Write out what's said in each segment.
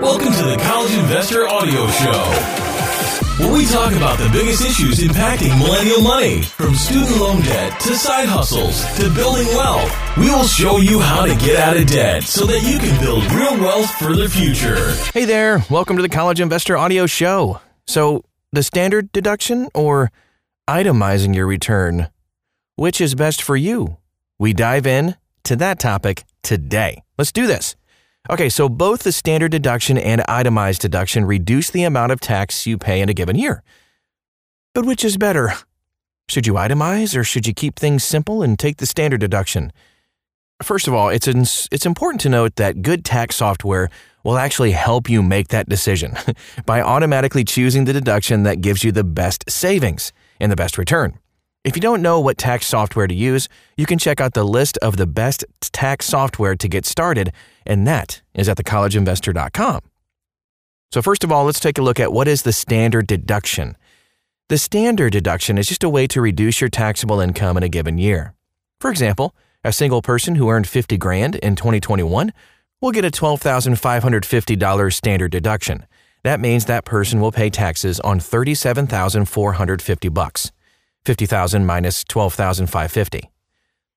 Welcome to the College Investor Audio Show where we talk about the biggest issues impacting millennial money, from student loan debt to side hustles to building wealth. We will show you how to get out of debt so that you can build real wealth for the future. Hey there, welcome to the College Investor Audio Show. So, the standard deduction or itemizing your return? Which is best for you? We dive in to that topic today. Let's do this. Okay, so both the standard deduction and itemized deduction reduce the amount of tax you pay in a given year. But which is better? Should you itemize or should you keep things simple and take the standard deduction? First of all, it's, it's important to note that good tax software will actually help you make that decision by automatically choosing the deduction that gives you the best savings and the best return. If you don't know what tax software to use, you can check out the list of the best tax software to get started, and that is at thecollegeinvestor.com. So, first of all, let's take a look at what is the standard deduction. The standard deduction is just a way to reduce your taxable income in a given year. For example, a single person who earned 50 grand in 2021 will get a $12,550 standard deduction. That means that person will pay taxes on 37,450 bucks. 50,000 minus 12,550.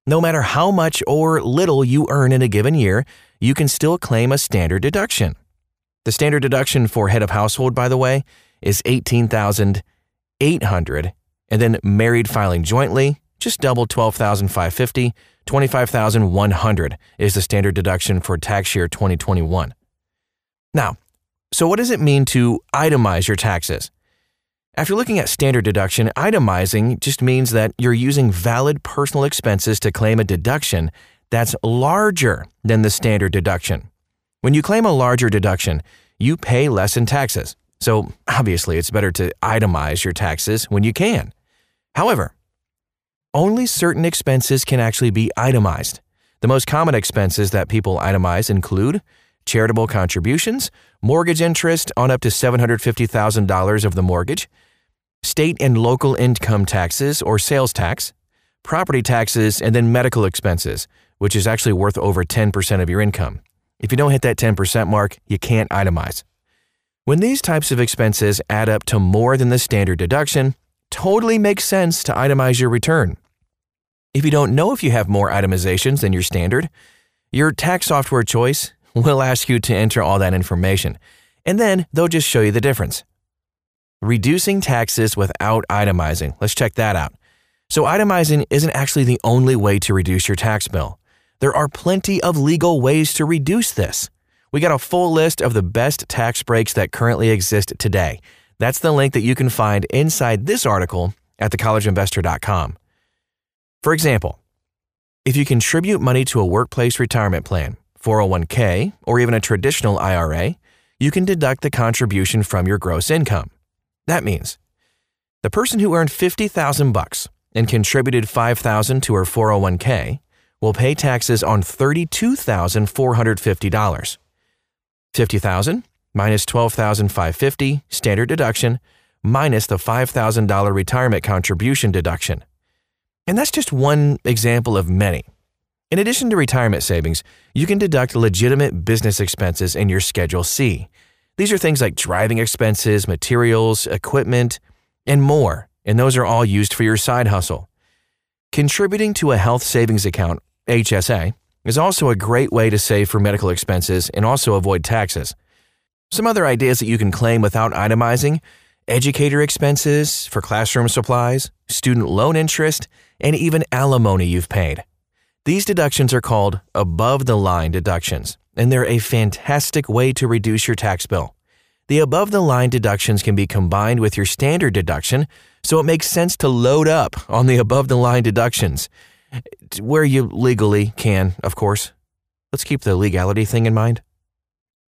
No matter how much or little you earn in a given year, you can still claim a standard deduction. The standard deduction for head of household, by the way, is 18,800, and then married filing jointly, just double 12,550, 25,100 is the standard deduction for tax year 2021. Now, so what does it mean to itemize your taxes? After looking at standard deduction, itemizing just means that you're using valid personal expenses to claim a deduction that's larger than the standard deduction. When you claim a larger deduction, you pay less in taxes. So obviously, it's better to itemize your taxes when you can. However, only certain expenses can actually be itemized. The most common expenses that people itemize include charitable contributions, mortgage interest on up to $750,000 of the mortgage, state and local income taxes or sales tax, property taxes, and then medical expenses, which is actually worth over 10% of your income. If you don't hit that 10% mark, you can't itemize. When these types of expenses add up to more than the standard deduction, totally makes sense to itemize your return. If you don't know if you have more itemizations than your standard, your tax software choice will ask you to enter all that information, and then they'll just show you the difference. Reducing taxes without itemizing. Let's check that out. So, itemizing isn't actually the only way to reduce your tax bill. There are plenty of legal ways to reduce this. We got a full list of the best tax breaks that currently exist today. That's the link that you can find inside this article at thecollegeinvestor.com. For example, if you contribute money to a workplace retirement plan, 401k, or even a traditional IRA, you can deduct the contribution from your gross income. That means the person who earned 50,000 bucks and contributed 5,000 to her 401k will pay taxes on $32,450. 50,000 minus 12,550 standard deduction minus the $5,000 retirement contribution deduction. And that's just one example of many. In addition to retirement savings, you can deduct legitimate business expenses in your Schedule C. These are things like driving expenses, materials, equipment, and more, and those are all used for your side hustle. Contributing to a health savings account, HSA, is also a great way to save for medical expenses and also avoid taxes. Some other ideas that you can claim without itemizing educator expenses for classroom supplies, student loan interest, and even alimony you've paid. These deductions are called above the line deductions and they're a fantastic way to reduce your tax bill. The above the line deductions can be combined with your standard deduction, so it makes sense to load up on the above the line deductions where you legally can, of course. Let's keep the legality thing in mind.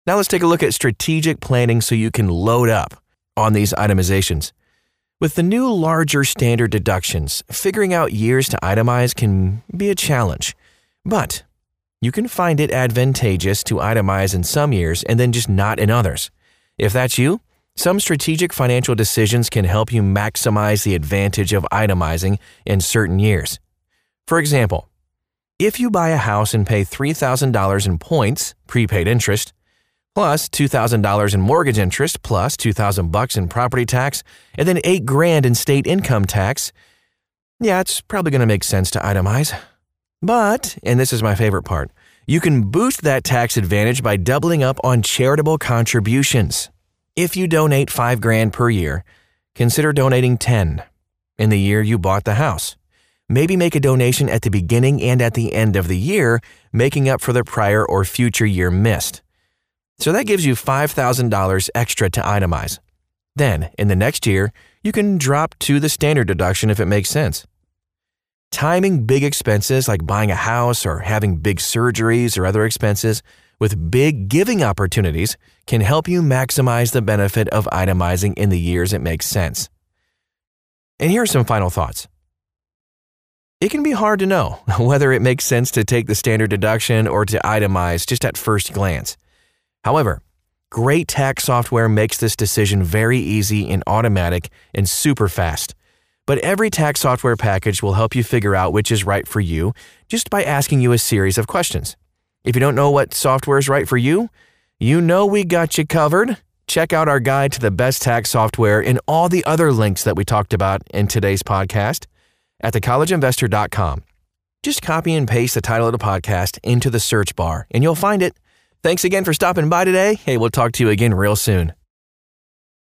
Now let's take a look at strategic planning so you can load up on these itemizations. With the new larger standard deductions, figuring out years to itemize can be a challenge. But you can find it advantageous to itemize in some years and then just not in others. If that's you, some strategic financial decisions can help you maximize the advantage of itemizing in certain years. For example, if you buy a house and pay $3,000 in points, prepaid interest, plus $2,000 in mortgage interest, plus 2000 bucks in property tax, and then 8 grand in state income tax, yeah, it's probably going to make sense to itemize. But, and this is my favorite part, you can boost that tax advantage by doubling up on charitable contributions. If you donate 5 grand per year, consider donating 10 in the year you bought the house. Maybe make a donation at the beginning and at the end of the year, making up for the prior or future year missed. So that gives you $5,000 extra to itemize. Then, in the next year, you can drop to the standard deduction if it makes sense. Timing big expenses like buying a house or having big surgeries or other expenses with big giving opportunities can help you maximize the benefit of itemizing in the years it makes sense. And here are some final thoughts. It can be hard to know whether it makes sense to take the standard deduction or to itemize just at first glance. However, great tax software makes this decision very easy and automatic and super fast. But every tax software package will help you figure out which is right for you just by asking you a series of questions. If you don't know what software is right for you, you know we got you covered. Check out our guide to the best tax software and all the other links that we talked about in today's podcast at thecollegeinvestor.com. Just copy and paste the title of the podcast into the search bar and you'll find it. Thanks again for stopping by today. Hey, we'll talk to you again real soon.